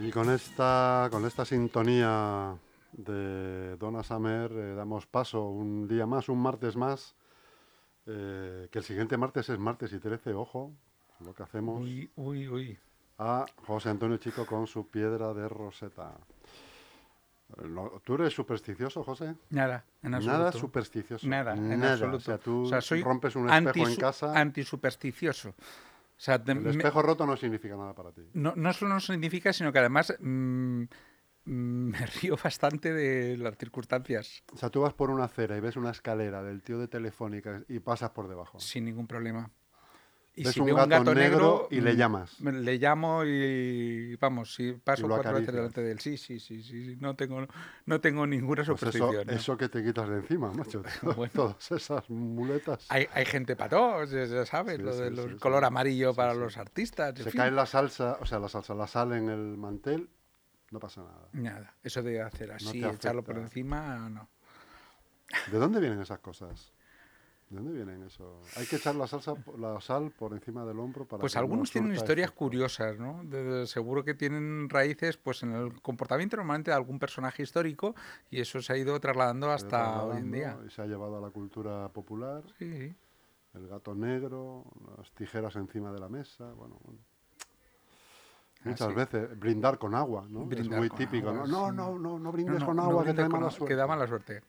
Y con esta, con esta sintonía de Donna Summer eh, damos paso un día más, un martes más, eh, que el siguiente martes es martes y 13, ojo, lo que hacemos Uy, uy, uy. a José Antonio Chico con su piedra de roseta. ¿Tú eres supersticioso, José? Nada, en absoluto. Nada supersticioso. Nada, en Nada. absoluto. O sea, tú O sea, soy rompes un espejo en casa. Antisupersticioso. O sea, de- El me- espejo roto no significa nada para ti. no, no solo no significa, sino que además mm, mm, me río bastante de las circunstancias, O sea, tú vas por una acera y ves una escalera del tío de Telefónica y pasas por debajo. sin ningún problema. Y Ves si un veo gato negro y le mm, llamas. Le llamo y vamos, si paso cuatro veces delante de él. Sí, sí, sí, sí, sí, No tengo, no tengo ninguna Pues eso, superstición. ¿no? eso que te quitas de encima, macho. Bueno. Todas esas muletas. Hay, hay gente para todos, ya sabes, Sí, lo sí, de sí, los sí. color amarillo para los artistas. en Se fin. cae la salsa, o sea, la salsa, la sal en el mantel, no pasa nada. Nada, eso de hacer así, echarlo por encima, no. ¿De dónde vienen esas cosas? ¿De dónde vienen eso? Hay que echar la salsa, la sal por encima del hombro para Pues que no algunos tienen historias efecto. curiosas, ¿no? De- de- seguro que tienen raíces pues en el comportamiento normalmente de algún personaje histórico y eso se ha ido trasladando hasta ido hoy en día. trasladando Y se ha llevado a la cultura popular. Sí, sí. El gato negro, las tijeras encima de la mesa, bueno, bueno. Muchas Así. veces brindar con agua, ¿no? es Brindar muy con típico, agua, ¿no? No, sí. no, no, no brindes no, con agua que trae con mala suerte. Que da mala suerte.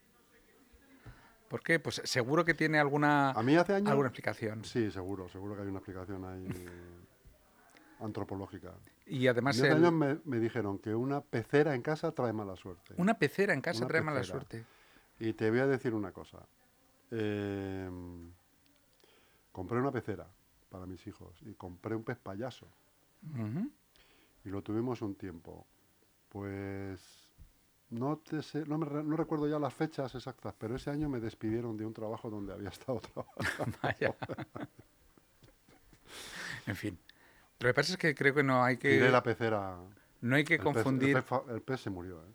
¿Por qué? Pues seguro que tiene alguna, A mí hace años... alguna explicación. Sí, seguro, seguro que hay una explicación ahí antropológica. Y además el- años me, me dijeron que una pecera en casa trae mala suerte. una pecera en casa Una trae mala suerte. Y te voy a decir una cosa. Eh, compré una pecera para mis hijos y compré un pez payaso. Y lo tuvimos un tiempo. Pues no te sé, no, me no recuerdo ya las fechas exactas, pero ese año me despidieron de un trabajo donde había estado trabajando. Vaya. en fin. Lo que pasa es que creo que no hay que Tiré la pecera. no hay que el pez- el confundir, pez el pez se murió, ¿eh?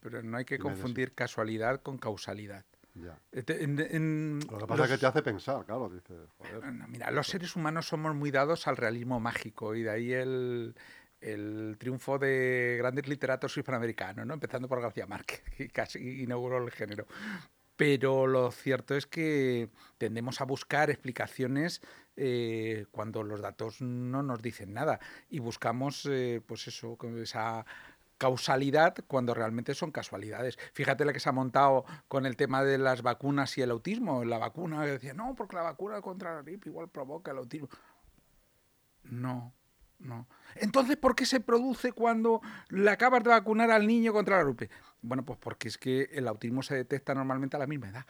pero no hay que confundir casualidad con causalidad. Ya. Este- en- en Lo que pasa es que te hace pensar, claro, dices, joder. No, mira, los seres humanos somos muy dados al realismo mágico y de ahí el, el triunfo de grandes literatos hispanoamericanos, ¿no? empezando por García Márquez, que casi inauguró el género. Pero lo cierto es que tendemos a buscar explicaciones eh, cuando los datos no nos dicen nada y buscamos, eh, pues eso, esa causalidad cuando realmente son casualidades. Fíjate la que se ha montado con el tema de las vacunas y el autismo. La vacuna decía, no, porque la vacuna contra la gripe igual provoca el autismo. No, no. Entonces, ¿por qué se produce cuando le acabas de vacunar al niño contra la gripe? Bueno, pues porque es que el autismo se detecta normalmente a la misma edad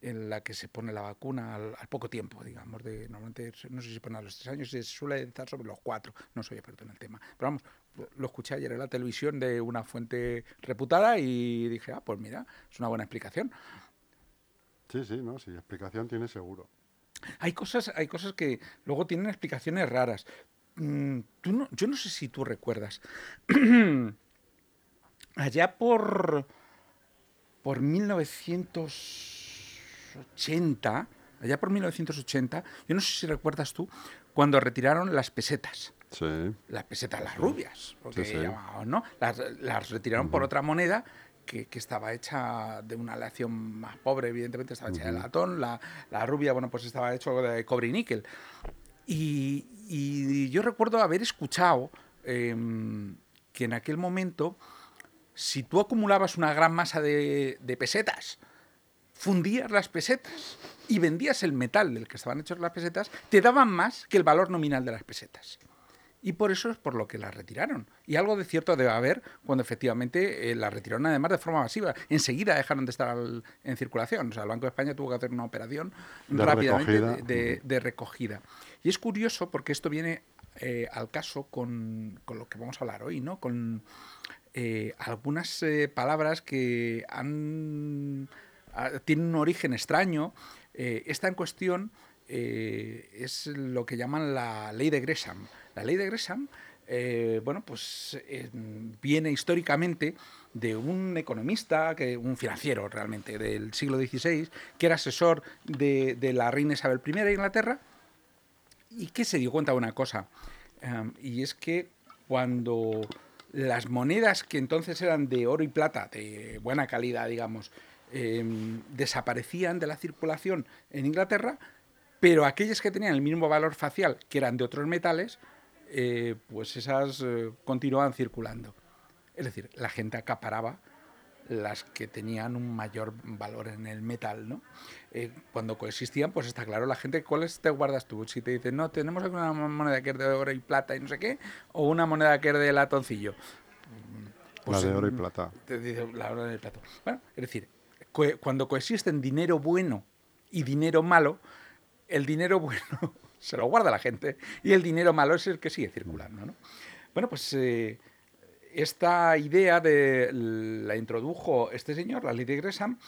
en la que se pone la vacuna al, al poco tiempo, digamos, de normalmente no sé si se pone a los tres años, se suele detectar sobre los cuatro, no soy experto en el tema, pero vamos, lo- lo escuché ayer en la televisión de una fuente reputada y dije, ah, pues mira, es una buena explicación. Sí, sí, no, sí, explicación tiene seguro. Hay cosas, hay cosas que luego tienen explicaciones raras. Mm, tú no- yo no sé si tú recuerdas. Allá por, por 1980, allá por 1980, yo no sé si recuerdas tú, cuando retiraron las pesetas. Sí. Las pesetas, las rubias, porque Sí, sí. llamaban, ¿no? Las, las retiraron por otra moneda que, que estaba hecha de una aleación más pobre, evidentemente estaba hecha de latón, la, la rubia, bueno, pues estaba hecho de cobre y níquel. Y, y yo recuerdo haber escuchado em, que en aquel momento, si tú acumulabas una gran masa de, de pesetas, fundías las pesetas y vendías el metal del que estaban hechos las pesetas, te daban más que el valor nominal de las pesetas. Y por eso es por lo que las retiraron. Y algo de cierto debe haber cuando efectivamente eh, las retiraron además de forma masiva. Enseguida dejaron de estar al- en circulación. O sea, el Banco de España tuvo que hacer una operación De rápidamente recogida. de- de, de recogida. Y es curioso porque esto viene eh, al caso con, con lo que vamos a hablar hoy, ¿no? Con eh, algunas palabras que han, ah, tienen un origen extraño. Esta en cuestión eh, es lo que llaman la ley de Gresham. La ley de Gresham, eh, bueno, pues eh, viene históricamente de un economista, que, un financiero realmente, del siglo XVI, que era asesor de, la reina Isabel I de Inglaterra, y que se dio cuenta de una cosa, em, y es que cuando las monedas que entonces eran de oro y plata, de buena calidad, digamos, em, desaparecían de la circulación en Inglaterra, pero aquellas que tenían el mismo valor facial, que eran de otros metales, eh, pues esas eh, continuaban circulando. Es decir, la gente acaparaba las que tenían un mayor valor en el metal, ¿no? Eh, cuando coexistían, pues está claro, la gente, ¿cuáles te guardas tú? Si te dicen, no, tenemos una moneda que es de oro y plata y no sé qué, o una moneda que es de latoncillo. Pues, la de oro y plata. Te dice, la oro y plata. Bueno, es decir, cuando coexisten dinero bueno y dinero malo, el dinero bueno se lo guarda la gente y el dinero malo es el que sigue circulando, ¿no? Bueno, pues... Eh, esta idea de, la introdujo este señor, la ley de Gresham,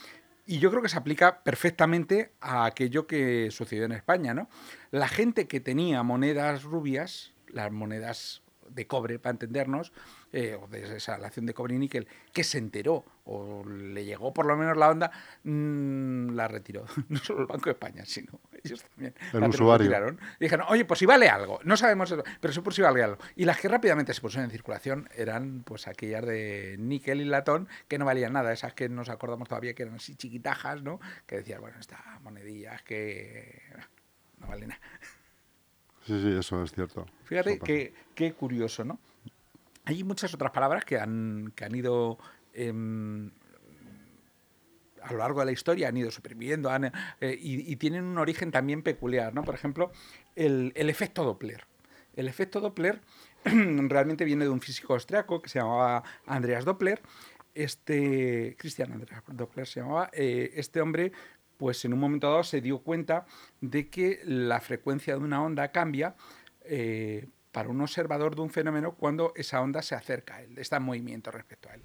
y yo creo que se aplica perfectamente a aquello que sucedió en España. La gente que tenía monedas rubias, las monedas de cobre, para entendernos, eh, o de esa relación de cobre y níquel, que se enteró o le llegó por lo menos la onda, mm, la retiró. No solo el Banco de España, sino ellos también. El usuario. Dijeron, oye, pues si vale algo, no sabemos eso, pero sí por si vale algo. Y las que rápidamente se pusieron en circulación eran pues aquellas de níquel y latón que no valían nada, esas que nos acordamos todavía que eran así chiquitajas, ¿no? Que decían, bueno, esta monedilla que no vale nada. Sí, sí, eso es cierto. Fíjate qué curioso, ¿no? Hay muchas otras palabras que han, que han ido em, a lo largo de la historia, han ido suprimiendo eh, y, tienen un origen también peculiar. ¿no? Por ejemplo, el, efecto Doppler. El efecto Doppler realmente viene de un físico austriaco que se llamaba Andreas Doppler. Este, Christian Andreas Doppler se llamaba. Eh, este hombre pues en un momento dado se dio cuenta de que la frecuencia de una onda cambia eh, para un observador de un fenómeno cuando esa onda se acerca a él, está en movimiento respecto a él.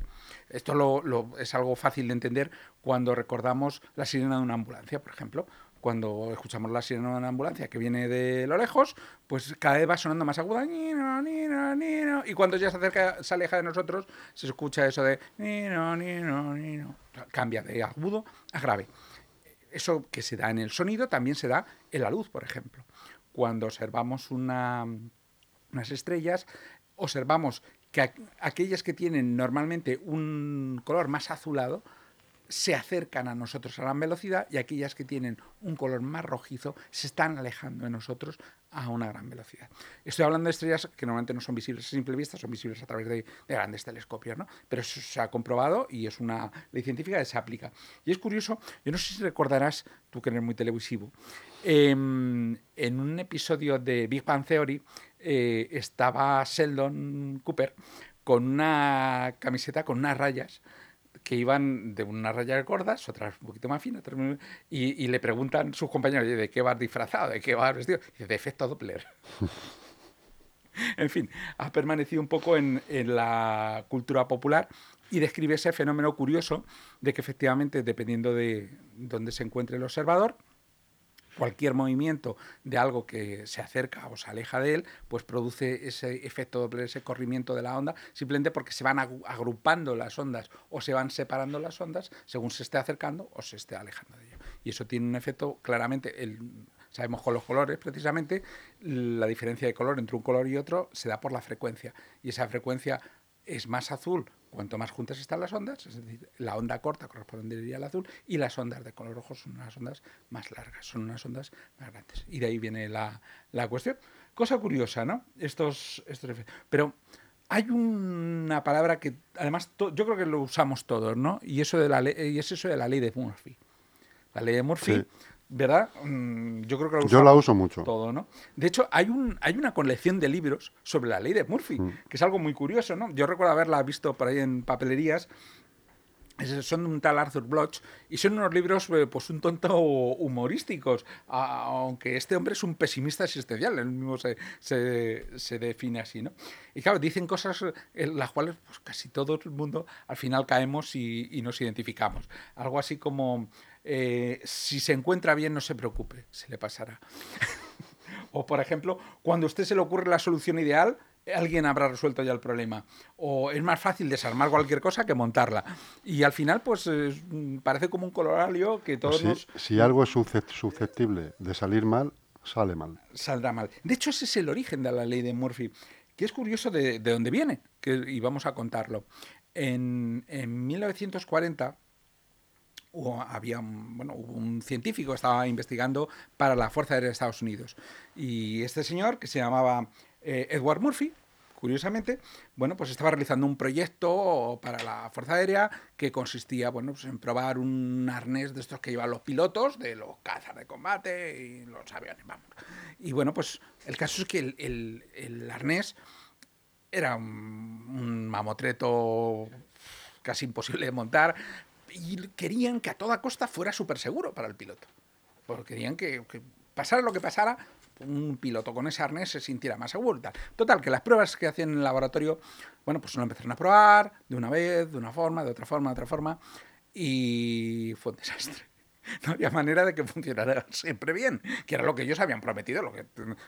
Esto lo, es algo fácil de entender cuando recordamos la sirena de una ambulancia, por ejemplo. Cuando escuchamos la sirena de una ambulancia que viene de lo lejos, pues cada vez va sonando más aguda. Y cuando ya se acerca, se aleja de nosotros, se escucha eso de cambia de agudo a grave. Eso que se da en el sonido también se da en la luz, por ejemplo. Cuando observamos una, unas estrellas, observamos que aquellas que tienen normalmente un color más azulado se acercan a nosotros a gran velocidad y aquellas que tienen un color más rojizo se están alejando de nosotros a una gran velocidad. Estoy hablando de estrellas que normalmente no son visibles a simple vista, son visibles a través de, grandes telescopios, ¿no? Pero eso se ha comprobado y es una ley científica que se aplica. Y es curioso, yo no sé si recordarás, tú que eres muy televisivo, em, en un episodio de Big Bang Theory eh, estaba Sheldon Cooper con una camiseta con unas rayas que iban de unas rayas gordas, otras un poquito más finas, y, le preguntan sus compañeros, ¿de qué vas disfrazado? ¿De qué vas vestido? Y dice, de efecto Doppler. en fin, ha permanecido un poco en, en, la cultura popular y describe ese fenómeno curioso de que efectivamente, dependiendo de dónde se encuentre el observador, cualquier movimiento de algo que se acerca o se aleja de él, pues produce ese efecto doble, ese corrimiento de la onda, simplemente porque se van agrupando las ondas o se van separando las ondas según se esté acercando o se esté alejando de ello. Y eso tiene un efecto claramente, sabemos con los colores precisamente, la diferencia de color entre un color y otro se da por la frecuencia. Y esa frecuencia es más azul cuanto más juntas están las ondas, es decir, la onda corta correspondería al azul y las ondas de color rojo son unas ondas más largas, son unas ondas más grandes. Y de ahí viene la, cuestión. Cosa curiosa, ¿no? Estos, estos Pero hay una palabra que además yo creo que lo usamos todos, ¿no? Y eso de la y es eso de la ley de Murphy. La ley de Murphy ¿verdad? Mm, yo creo que Yo la uso mucho. Todo, ¿no? De hecho, hay, un, hay una colección de libros sobre la ley de Murphy, mm. que es algo muy curioso, ¿no? Yo recuerdo haberla visto por ahí en papelerías. Son un tal Arthur Bloch y son unos libros, eh, pues un tonto humorísticos, aunque este hombre es un pesimista existencial, él mismo se, se, define así, ¿no? Y claro, dicen cosas en las cuales pues, casi todo el mundo al final caemos y, y nos identificamos. Algo así como eh, si se encuentra bien, no se preocupe, se le pasará. o, por ejemplo, cuando a usted se le ocurre la solución ideal, alguien habrá resuelto ya el problema. O es más fácil desarmar cualquier cosa que montarla. Y al final, pues parece como un coloralio que todos nos... Si algo es susceptible de salir mal, sale mal. Saldrá mal. De hecho, ese es el origen de la ley de Murphy que es curioso de, dónde viene, que, y vamos a contarlo. En, en 1940 había bueno, un científico que estaba investigando para la Fuerza Aérea de Estados Unidos. Y este señor, que se llamaba eh, Edward Murphy, curiosamente, bueno, pues estaba realizando un proyecto para la Fuerza Aérea que consistía, bueno, pues en probar un arnés de estos que llevan los pilotos de los cazas de combate y los aviones, vamos. Y bueno, pues el caso es que el, arnés era un mamotreto casi imposible de montar, y querían que a toda costa fuera súper seguro para el piloto. Porque querían que, pasara lo que pasara, un piloto con ese arnés se sintiera más seguro. Tal. Total, que las pruebas que hacían en el laboratorio, bueno, pues lo empezaron a probar de una vez, de una forma, de otra forma, de otra forma, y fue un desastre. No había manera de que funcionara siempre bien, que era lo que ellos habían prometido, lo que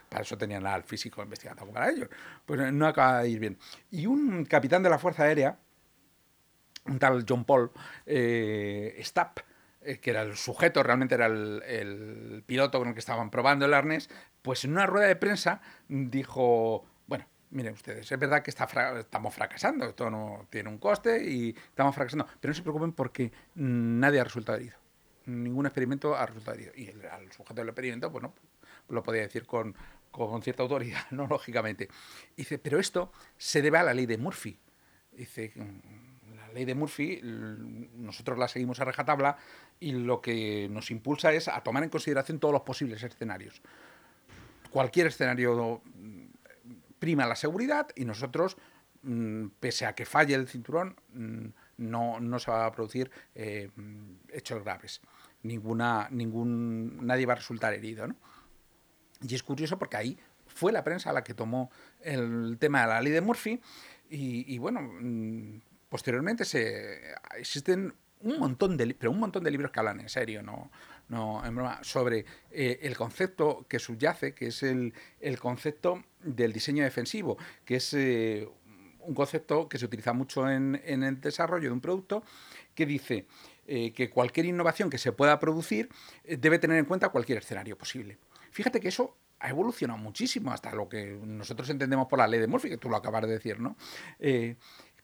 para eso tenían al físico investigando para ellos. Pues no acaba de ir bien. Y un capitán de la Fuerza Aérea, un tal John Paul eh, Stapp, eh, que era el sujeto, realmente era el, piloto con el que estaban probando el arnés, pues en una rueda de prensa dijo, bueno, miren ustedes, es verdad que estamos fracasando, esto no tiene un coste y estamos fracasando, pero no se preocupen porque nadie ha resultado herido, ningún experimento ha resultado herido. Y el, sujeto del experimento, bueno, lo podía decir con, con cierta autoridad, no lógicamente. Dice, pero esto se debe a la ley de Murphy. Dice, ley de Murphy, nosotros la seguimos a rajatabla y lo que nos impulsa es a tomar en consideración todos los posibles escenarios. Cualquier escenario mm, prima la seguridad y nosotros, mm, pese a que falle el cinturón, mm, no, no se va a producir eh, hechos graves. Ninguna, ningún, nadie va a resultar herido. Y es curioso porque ahí fue la prensa la que tomó el tema de la ley de Murphy y bueno, Posteriormente se, existen un montón de, pero un montón de libros que hablan en serio, no, no en broma, sobre eh, el concepto que subyace, que es el, concepto del diseño defensivo, que es eh, un concepto que se utiliza mucho en, el desarrollo de un producto, que dice eh, que cualquier innovación que se pueda producir debe tener en cuenta cualquier escenario posible. Fíjate que eso ha evolucionado muchísimo hasta lo que nosotros entendemos por la ley de Murphy, que tú lo acabas de decir, ¿no?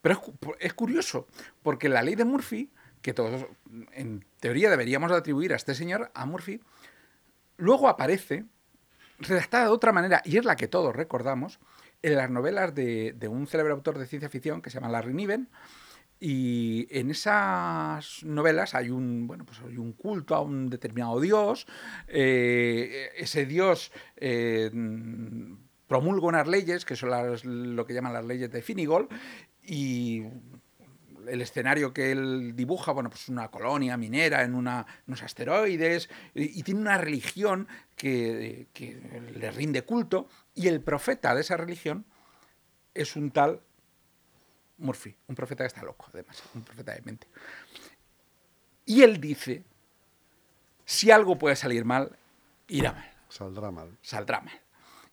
Pero es, curioso, porque la ley de Murphy, que todos en teoría deberíamos atribuir a este señor, a Murphy, luego aparece redactada de otra manera, y es la que todos recordamos, en las novelas de, un célebre autor de ciencia ficción que se llama Larry Niven, y en esas novelas hay un, bueno, pues hay un culto a un determinado dios. Eh, ese dios eh, promulga unas leyes, que son lo que llaman las leyes de Finigol, y el escenario que él dibuja, bueno, pues una colonia minera en una, unos asteroides, y, tiene una religión que, le rinde culto, y el profeta de esa religión es un tal Murphy, un profeta que está loco, además, un profeta de mente. Y él dice, si algo puede salir mal, irá mal. Saldrá mal. Saldrá mal.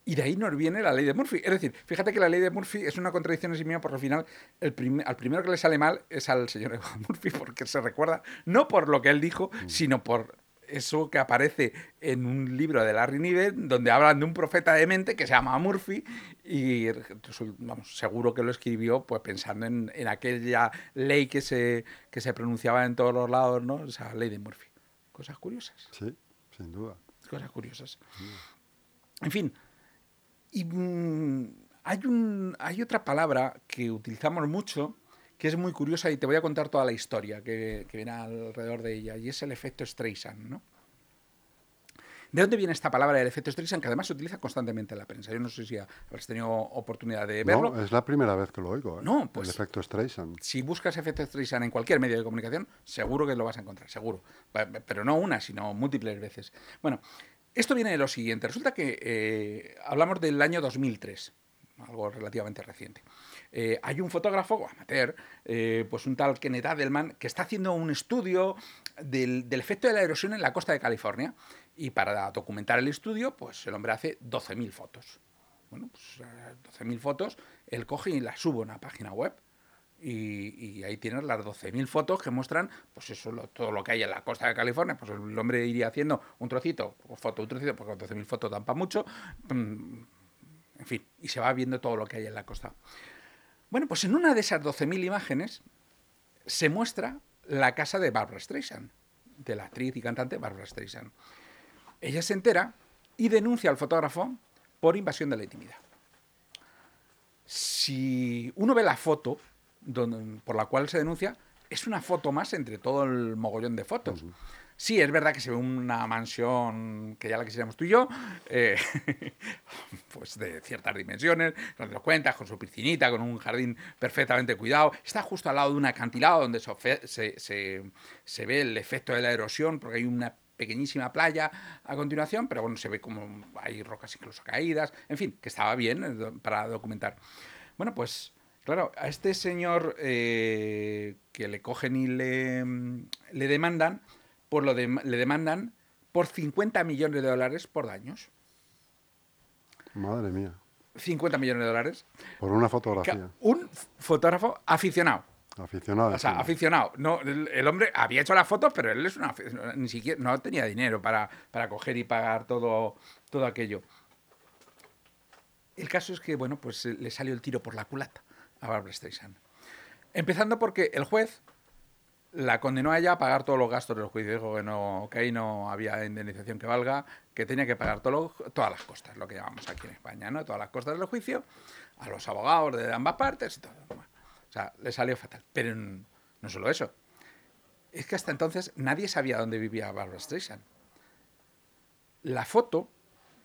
Y de ahí nos viene la ley de Murphy. Es decir, fíjate que la ley de Murphy es una contradicción en sí misma porque al final el al primero que le sale mal es al señor Murphy porque se recuerda no por lo que él dijo, mm. sino por eso que aparece en un libro de Larry Niven donde hablan de un profeta de mente que se llama Murphy y vamos, seguro que lo escribió pues pensando en, aquella ley que se, que se pronunciaba en todos los lados, ¿no? Esa ley de Murphy. Cosas curiosas. Sí, sin duda. Cosas curiosas. En fin, y mm, hay, un, hay otra palabra que utilizamos mucho que es muy curiosa y te voy a contar toda la historia que, viene alrededor de ella, y es el efecto Streisand, ¿no? ¿De dónde viene esta palabra del efecto Streisand? Que además se utiliza constantemente en la prensa. Yo no sé si habrás tenido oportunidad de verlo. No, es la primera vez que lo oigo. ¿eh? No, pues. El efecto Streisand. Si buscas efecto Streisand en cualquier medio de comunicación, seguro que lo vas a encontrar, seguro. Pero no una, sino múltiples veces. Bueno, esto viene de lo siguiente. Resulta que eh, hablamos del año 2003, algo relativamente reciente. Eh, hay un fotógrafo amateur, eh, pues un tal Kenneth Adelman, que está haciendo un estudio del, efecto de la erosión en la costa de California. Y para documentar el estudio, pues el hombre hace 12.000 fotos. Bueno, pues 12.000 fotos, él coge y las sube a una página web. Y, ahí tienes las 12.000 fotos que muestran pues eso, todo lo que hay en la costa de California. Pues el hombre iría haciendo un trocito, foto, un trocito, porque 12.000 fotos dan para mucho. Mm, En fin, y se va viendo todo lo que hay en la costa. Bueno, pues en una de esas 12.000 imágenes se muestra la casa de Barbara Streisand, de la actriz y cantante Barbara Streisand. Ella se entera y denuncia al fotógrafo por invasión de la intimidad. Si uno ve la foto por la cual se denuncia, es una foto más entre todo el mogollón de fotos. Sí, es verdad que se ve una mansión que ya la quisiéramos tú y yo, eh, pues de ciertas dimensiones, no te lo cuentas, con su piscinita, con un jardín perfectamente cuidado. Está justo al lado de un acantilado donde se, se, ve el efecto de la erosión, porque hay una pequeñísima playa a continuación, pero bueno, se ve como hay rocas incluso caídas, en fin, que estaba bien eh, para documentar. Bueno, pues claro, a este señor eh, que le cogen y le, le demandan, por lo de, le demandan por 50 millones de dólares por daños. Madre mía. 50 millones de dólares. Por una fotografía. Un fotógrafo aficionado. Aficionado. O sea, aficionado. No, el, hombre había hecho las fotos, pero él es una, ni siquiera no tenía dinero para, para coger y pagar todo, todo aquello. El caso es que, bueno, pues le salió el tiro por la culata a Barbara Streisand. Empezando porque el juez la condenó a ella a pagar todos los gastos del juicio. Dijo que, no, que ahí no había indemnización que valga, que tenía que pagar todas las costas, lo que llamamos aquí en España, ¿no? Todas las costas del juicio, a los abogados de ambas partes y todo. O sea, le salió fatal. Pero no solo eso. Es que hasta entonces nadie sabía dónde vivía Barbara Streisand. La foto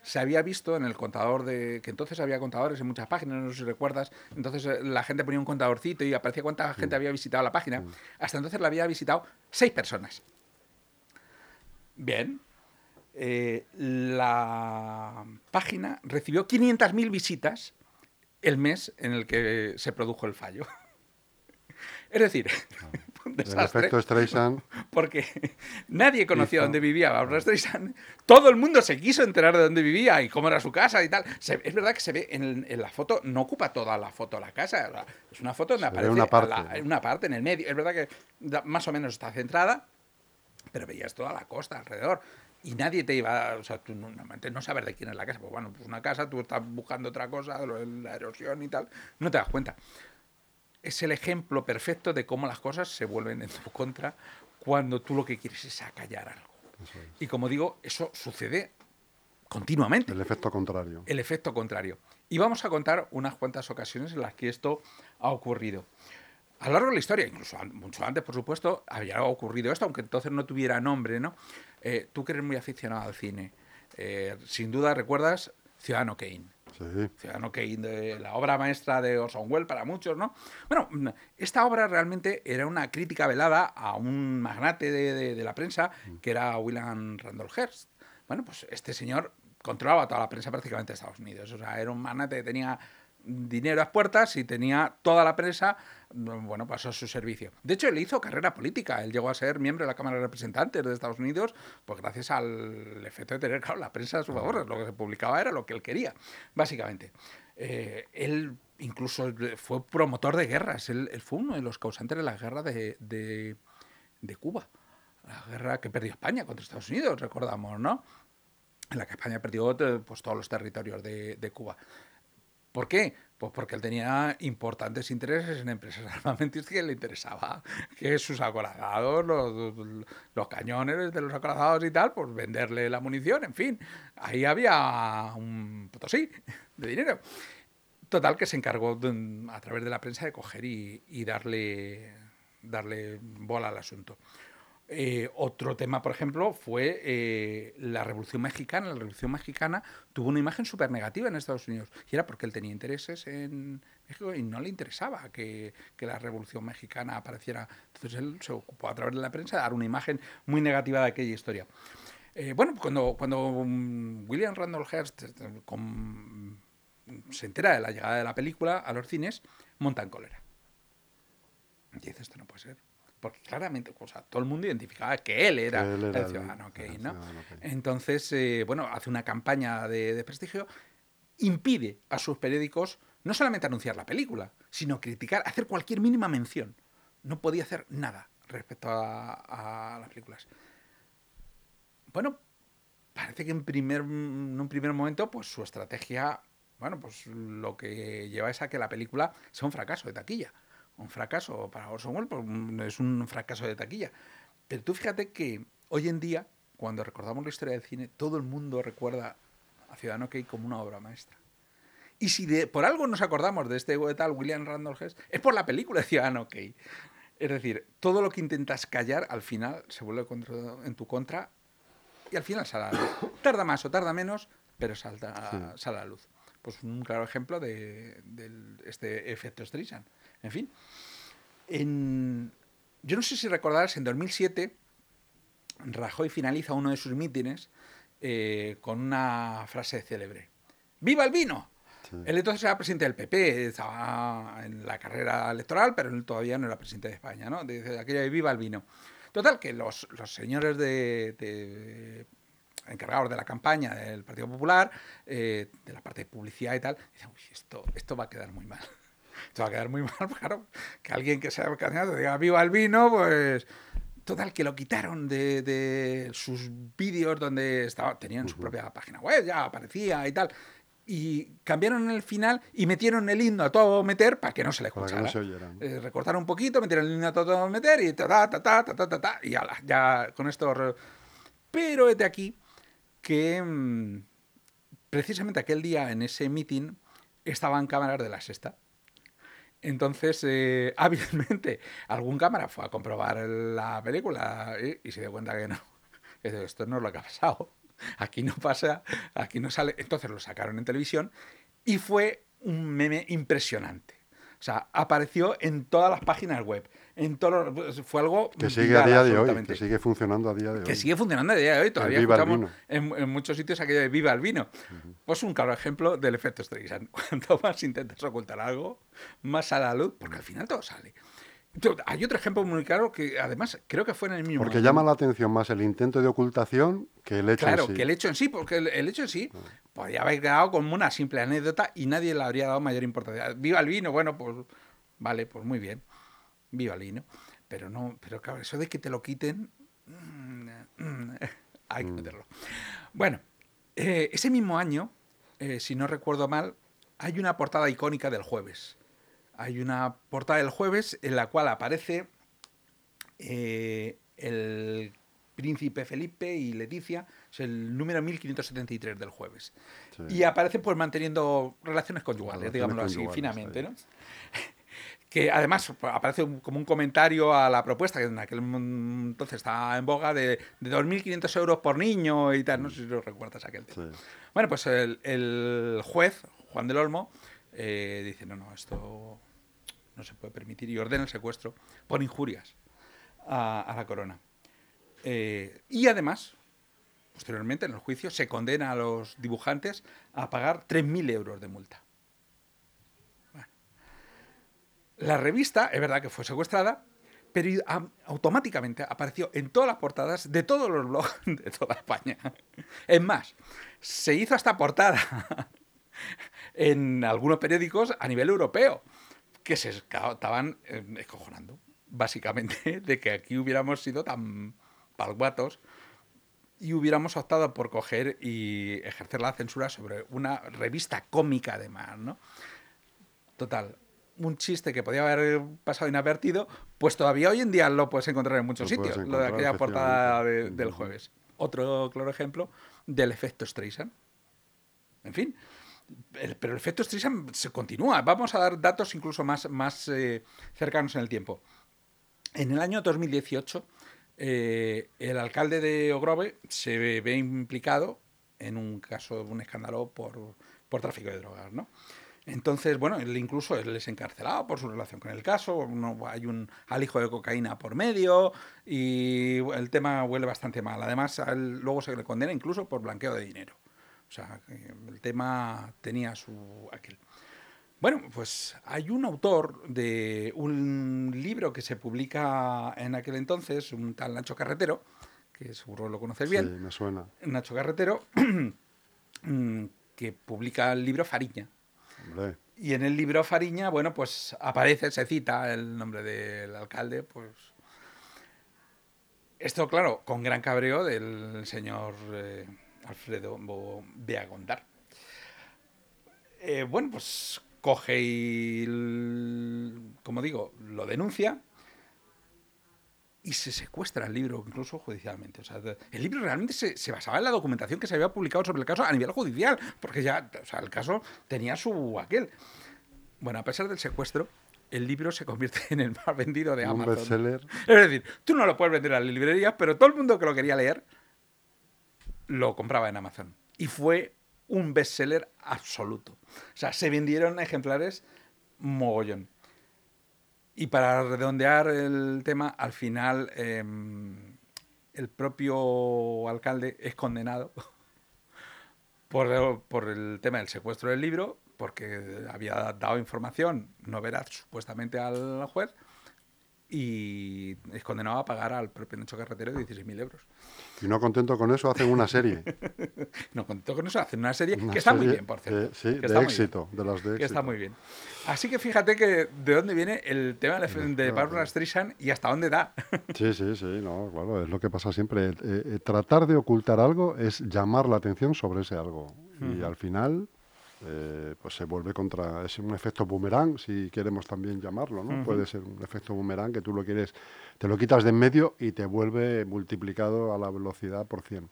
se había visto en el contador de. que entonces había contadores en muchas páginas, no sé si recuerdas. Entonces eh, la gente ponía un contadorcito y aparecía cuánta gente había visitado la página. Hasta entonces la había visitado seis personas. Bien. Eh, la página recibió 500.000 visitas el mes en el que se produjo el fallo. Es decir, un desastre. El efecto Streisand. Porque nadie conocía dónde vivía Barbara Streisand. Todo el mundo se quiso enterar de dónde vivía y cómo era su casa y tal. es verdad que se ve en, la foto, no ocupa toda la foto la casa. Es una foto donde aparece una parte. una parte en el medio. Es verdad que más o menos está centrada, pero veías toda la costa alrededor y nadie te iba, o sea, tú normalmente no sabes de quién es la casa, pues bueno, pues una casa, tú estás buscando otra cosa, la erosión y tal, no te das cuenta es el ejemplo perfecto de cómo las cosas se vuelven en tu contra cuando tú lo que quieres es acallar algo. Y como digo, eso sucede continuamente. El efecto contrario. El efecto contrario. Y vamos a contar unas cuantas ocasiones en las que esto ha ocurrido. A lo largo de la historia, incluso mucho antes, por supuesto, había ocurrido esto, aunque entonces no tuviera nombre, ¿no? Eh, tú que eres muy aficionado al cine, eh, sin duda recuerdas Ciudadano Kane. Ciudadano Kane, la obra maestra de Orson Welles para muchos, ¿no? Bueno, esta obra realmente era una crítica velada a un magnate de, la prensa mm. que era William Randolph Hearst. Bueno, pues este señor controlaba toda la prensa prácticamente de Estados Unidos. O sea, era un magnate que tenía dinero a puertas y tenía toda la prensa, bueno, pasó a su servicio. De hecho, él hizo carrera política. Él llegó a ser miembro de la Cámara de Representantes de Estados Unidos, pues gracias al efecto de tener, la prensa a su favor. Lo que se publicaba era lo que él quería, básicamente. Eh, él incluso fue promotor de guerras. Él, fue uno de los causantes de la guerra de, de, Cuba. La guerra que perdió España contra Estados Unidos, recordamos, ¿no? En la que España perdió pues, todos los territorios de, de Cuba. ¿Por qué? Pues porque él tenía importantes intereses en empresas armamentísticas que le interesaba que sus acorazados, los, cañones de los acorazados y tal, pues venderle la munición, en fin. Ahí había un potosí de dinero. Total, que se encargó a través de la prensa de coger y, darle, darle bola al asunto. Eh, otro tema, por ejemplo, fue eh, la Revolución Mexicana. La Revolución Mexicana tuvo una imagen súper negativa en Estados Unidos. Y era porque él tenía intereses en México y no le interesaba que, la Revolución Mexicana apareciera. Entonces él se ocupó a través de la prensa de dar una imagen muy negativa de aquella historia. Eh, bueno, cuando, cuando mm, William Randolph Hearst se entera de la llegada de la película a los cines, monta en cólera. Y dice, esto no puede ser porque claramente, o sea, todo el mundo identificaba que él era, el ciudadano Kane, ¿no? Entonces, eh, bueno, hace una campaña de, prestigio, impide a sus periódicos no solamente anunciar la película, sino criticar, hacer cualquier mínima mención. No podía hacer nada respecto a, las películas. Bueno, parece que en, primer, en un primer momento, pues su estrategia bueno, pues lo que lleva es a que la película sea un fracaso de taquilla. Un fracaso para Orson Welles, pues, es un fracaso de taquilla. Pero tú fíjate que hoy en día, cuando recordamos la historia del cine, todo el mundo recuerda a Ciudadano Kane como una obra maestra. Y si de, por algo nos acordamos de este tal William Randolph Hearst, es por la película de Ciudadano Kane. Es decir, todo lo que intentas callar al final se vuelve en tu contra y al final sale a la luz. Tarda más o tarda menos, pero salta, sale a la luz. Pues un claro ejemplo de, este efecto Streisand. En fin, yo no sé si recordarás, en 2007 Rajoy finaliza uno de sus mítines eh, con una frase célebre. ¡Viva el vino! Él entonces era presidente del PP, estaba en la carrera electoral, pero él todavía no era presidente de España, ¿no? Dice aquella de viva el vino. Total, que los, señores de, encargados de la campaña del Partido Popular, eh, de la parte de publicidad y tal, dicen, uy, esto, esto va a quedar muy mal. Esto va a quedar muy mal, claro, que alguien que sea candidato diga viva el vino, pues... Total, que lo quitaron de, sus vídeos donde estaba, tenían su propia página web, ya aparecía y tal y cambiaron el final y metieron el himno a todo meter para que no se le escuchara. Eh, recortaron un poquito, metieron el himno a todo meter y ta ta ta ta ta ta ta, y ya con esto. Pero es de aquí que mm, precisamente aquel día en ese meeting estaban cámaras de la sexta. Entonces, eh, hábilmente, algún cámara fue a comprobar la película y, y se dio cuenta que no. Esto no es lo que ha pasado aquí no pasa, aquí no sale. Entonces lo sacaron en televisión y fue un meme impresionante. O sea, apareció en todas las páginas web. En todo, pues, fue algo que sigue a día de hoy, que sigue funcionando a día de hoy. Que sigue funcionando a día de hoy. Todavía escuchamos en, muchos sitios aquello de viva el vino. Pues un claro ejemplo del efecto Streisand. Cuanto más intentas ocultar algo, más a la luz, porque al final todo sale. Hay otro ejemplo muy claro que además creo que fue en el mismo. Porque llama la atención más el intento de ocultación que el hecho en sí. Claro, que el hecho en sí, porque el, hecho en sí ah. podría haber quedado como una simple anécdota y nadie le habría dado mayor importancia. Viva el vino, bueno, pues vale, pues muy bien. Viva el vino. Pero no, pero claro, eso de que te lo quiten, mm, hay que mm. meterlo. Bueno, eh, ese mismo año, eh, si no recuerdo mal, hay una portada icónica del jueves hay una portada del jueves en la cual aparece eh, el príncipe Felipe y Leticia, es el número 1573 del jueves. Y aparece pues manteniendo relaciones conyugales, digámoslo así, finamente, ¿no? Que además aparece como un comentario a la propuesta que en aquel entonces estaba en boga de, 2.500 euros por niño y tal, no sé si lo recuerdas aquel tema. Bueno, pues el, juez, Juan del Olmo, eh, dice, no, no, esto no se puede permitir, y ordena el secuestro por injurias a, la corona. Eh, y además, posteriormente en el juicio, se condena a los dibujantes a pagar 3.000 euros de multa. La revista, es verdad que fue secuestrada, pero automáticamente apareció en todas las portadas de todos los blogs de toda España. Es más, se hizo esta portada en algunos periódicos a nivel europeo que se estaban eh, escojonando, básicamente, de que aquí hubiéramos sido tan palguatos y hubiéramos optado por coger y ejercer la censura sobre una revista cómica además, ¿no? Total, un chiste que podía haber pasado inadvertido, pues todavía hoy en día lo puedes encontrar en muchos sitios, lo de aquella portada del jueves. Otro claro ejemplo del efecto Streisand. En fin, pero el efecto Streisand se continúa. Vamos a dar datos incluso más, más eh, cercanos en el tiempo. En el año 2018, eh, el alcalde de Ogrove se ve implicado en un caso, un escándalo por, por tráfico de drogas, ¿no? Entonces, bueno, él incluso él es encarcelado por su relación con el caso, hay un alijo de cocaína por medio y el tema huele bastante mal. Además, luego se le condena incluso por blanqueo de dinero. O sea, el tema tenía su aquel. Bueno, pues hay un autor de un libro que se publica en aquel entonces, un tal Nacho Carretero, que seguro lo conoces bien. Sí, me suena. Nacho Carretero, que publica el libro Fariña. Y en el libro Fariña, bueno, pues aparece, se cita el nombre del alcalde, pues... Esto, claro, con gran cabreo del señor... Eh, Alfredo Beagondar. Eh, bueno, pues coge y, como digo, lo denuncia y se secuestra el libro, incluso judicialmente. O sea, el libro realmente se, se, basaba en la documentación que se había publicado sobre el caso a nivel judicial, porque ya, o sea, el caso tenía su aquel. Bueno, a pesar del secuestro, el libro se convierte en el más vendido de Amazon. Un bestseller. Es decir, tú no lo puedes vender a las librerías, pero todo el mundo que lo quería leer lo compraba en Amazon. Y fue un bestseller absoluto. O sea, se vendieron ejemplares mogollón. Y para redondear el tema, al final em, el propio alcalde es condenado por, el tema del secuestro del libro, porque había dado información no veraz supuestamente al juez y es condenado a pagar al propio Nacho Carretero 16.000 euros. Y no contento con eso, hacen una serie. no contento con eso, hacen una serie que está muy bien, por cierto. sí, de éxito, de las de éxito. Que está muy bien. Así que fíjate que de dónde viene el tema de, de Barbara Streisand y hasta dónde da. sí, sí, sí, no, claro, es lo que pasa siempre. Eh, eh, tratar de ocultar algo es llamar la atención sobre ese algo. Y al final eh, pues se vuelve contra, es un efecto boomerang, si queremos también llamarlo, ¿no? Puede ser un efecto boomerang que tú lo quieres, te lo quitas de en medio y te vuelve multiplicado a la velocidad por 100.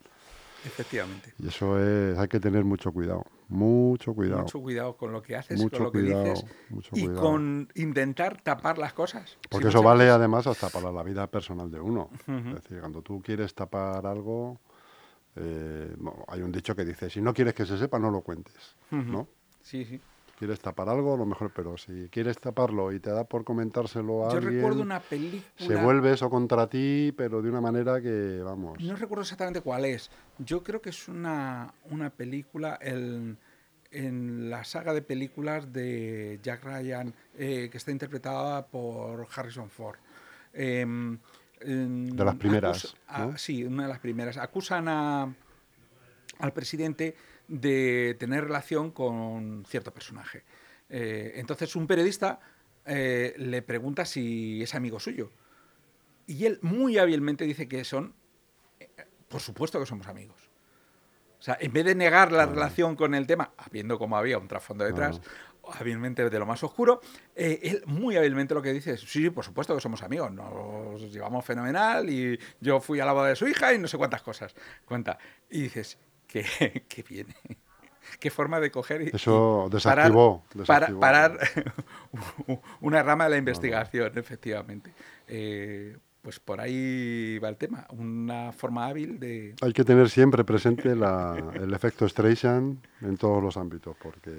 Efectivamente. Y eso es, hay que tener mucho cuidado, mucho cuidado. Mucho cuidado con lo que haces, con lo que dices y con intentar tapar las cosas. Porque eso vale además hasta para la vida personal de uno. Es decir, cuando tú quieres tapar algo, eh, hay un dicho que dice, si no quieres que se sepa, no lo cuentes, ¿no? Sí, sí. Quieres tapar algo, lo mejor, pero si quieres taparlo y te da por comentárselo a Yo alguien... recuerdo una película... Se vuelve eso contra ti, pero de una manera que, vamos... No recuerdo exactamente cuál es. Yo creo que es una, una película en, en la saga de películas de Jack Ryan, eh, que está interpretada por Harrison Ford. Eh, de las primeras. sí, una de las primeras. Acusan a, al presidente de tener relación con cierto personaje. Eh, entonces un periodista eh, le pregunta si es amigo suyo. Y él muy hábilmente dice que son, eh, por supuesto que somos amigos. O sea, en vez de negar la relación con el tema, habiendo como había un trasfondo detrás, hábilmente de lo más oscuro, eh, él muy hábilmente lo que dice es, sí, por supuesto que somos amigos, nos llevamos fenomenal y yo fui a la boda de su hija y no sé cuántas cosas. Cuenta. Y dices, que, que viene. Qué forma de coger y, Eso desactivó, parar, parar una rama de la investigación, efectivamente. Eh, pues por ahí va el tema, una forma hábil de... Hay que tener siempre presente el efecto Streisand en todos los ámbitos, porque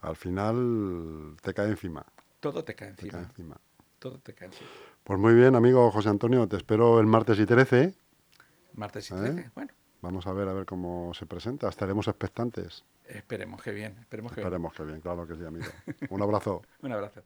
al final te cae encima. Todo te cae encima. Todo te cae encima. Pues muy bien, amigo José Antonio, te espero el martes y 13. Martes y 13, ¿Eh? bueno. Vamos a ver a ver cómo se presenta. Estaremos expectantes. Esperemos que bien. Esperemos que esperemos que bien, claro que sí, amigo. Un abrazo. Un abrazo.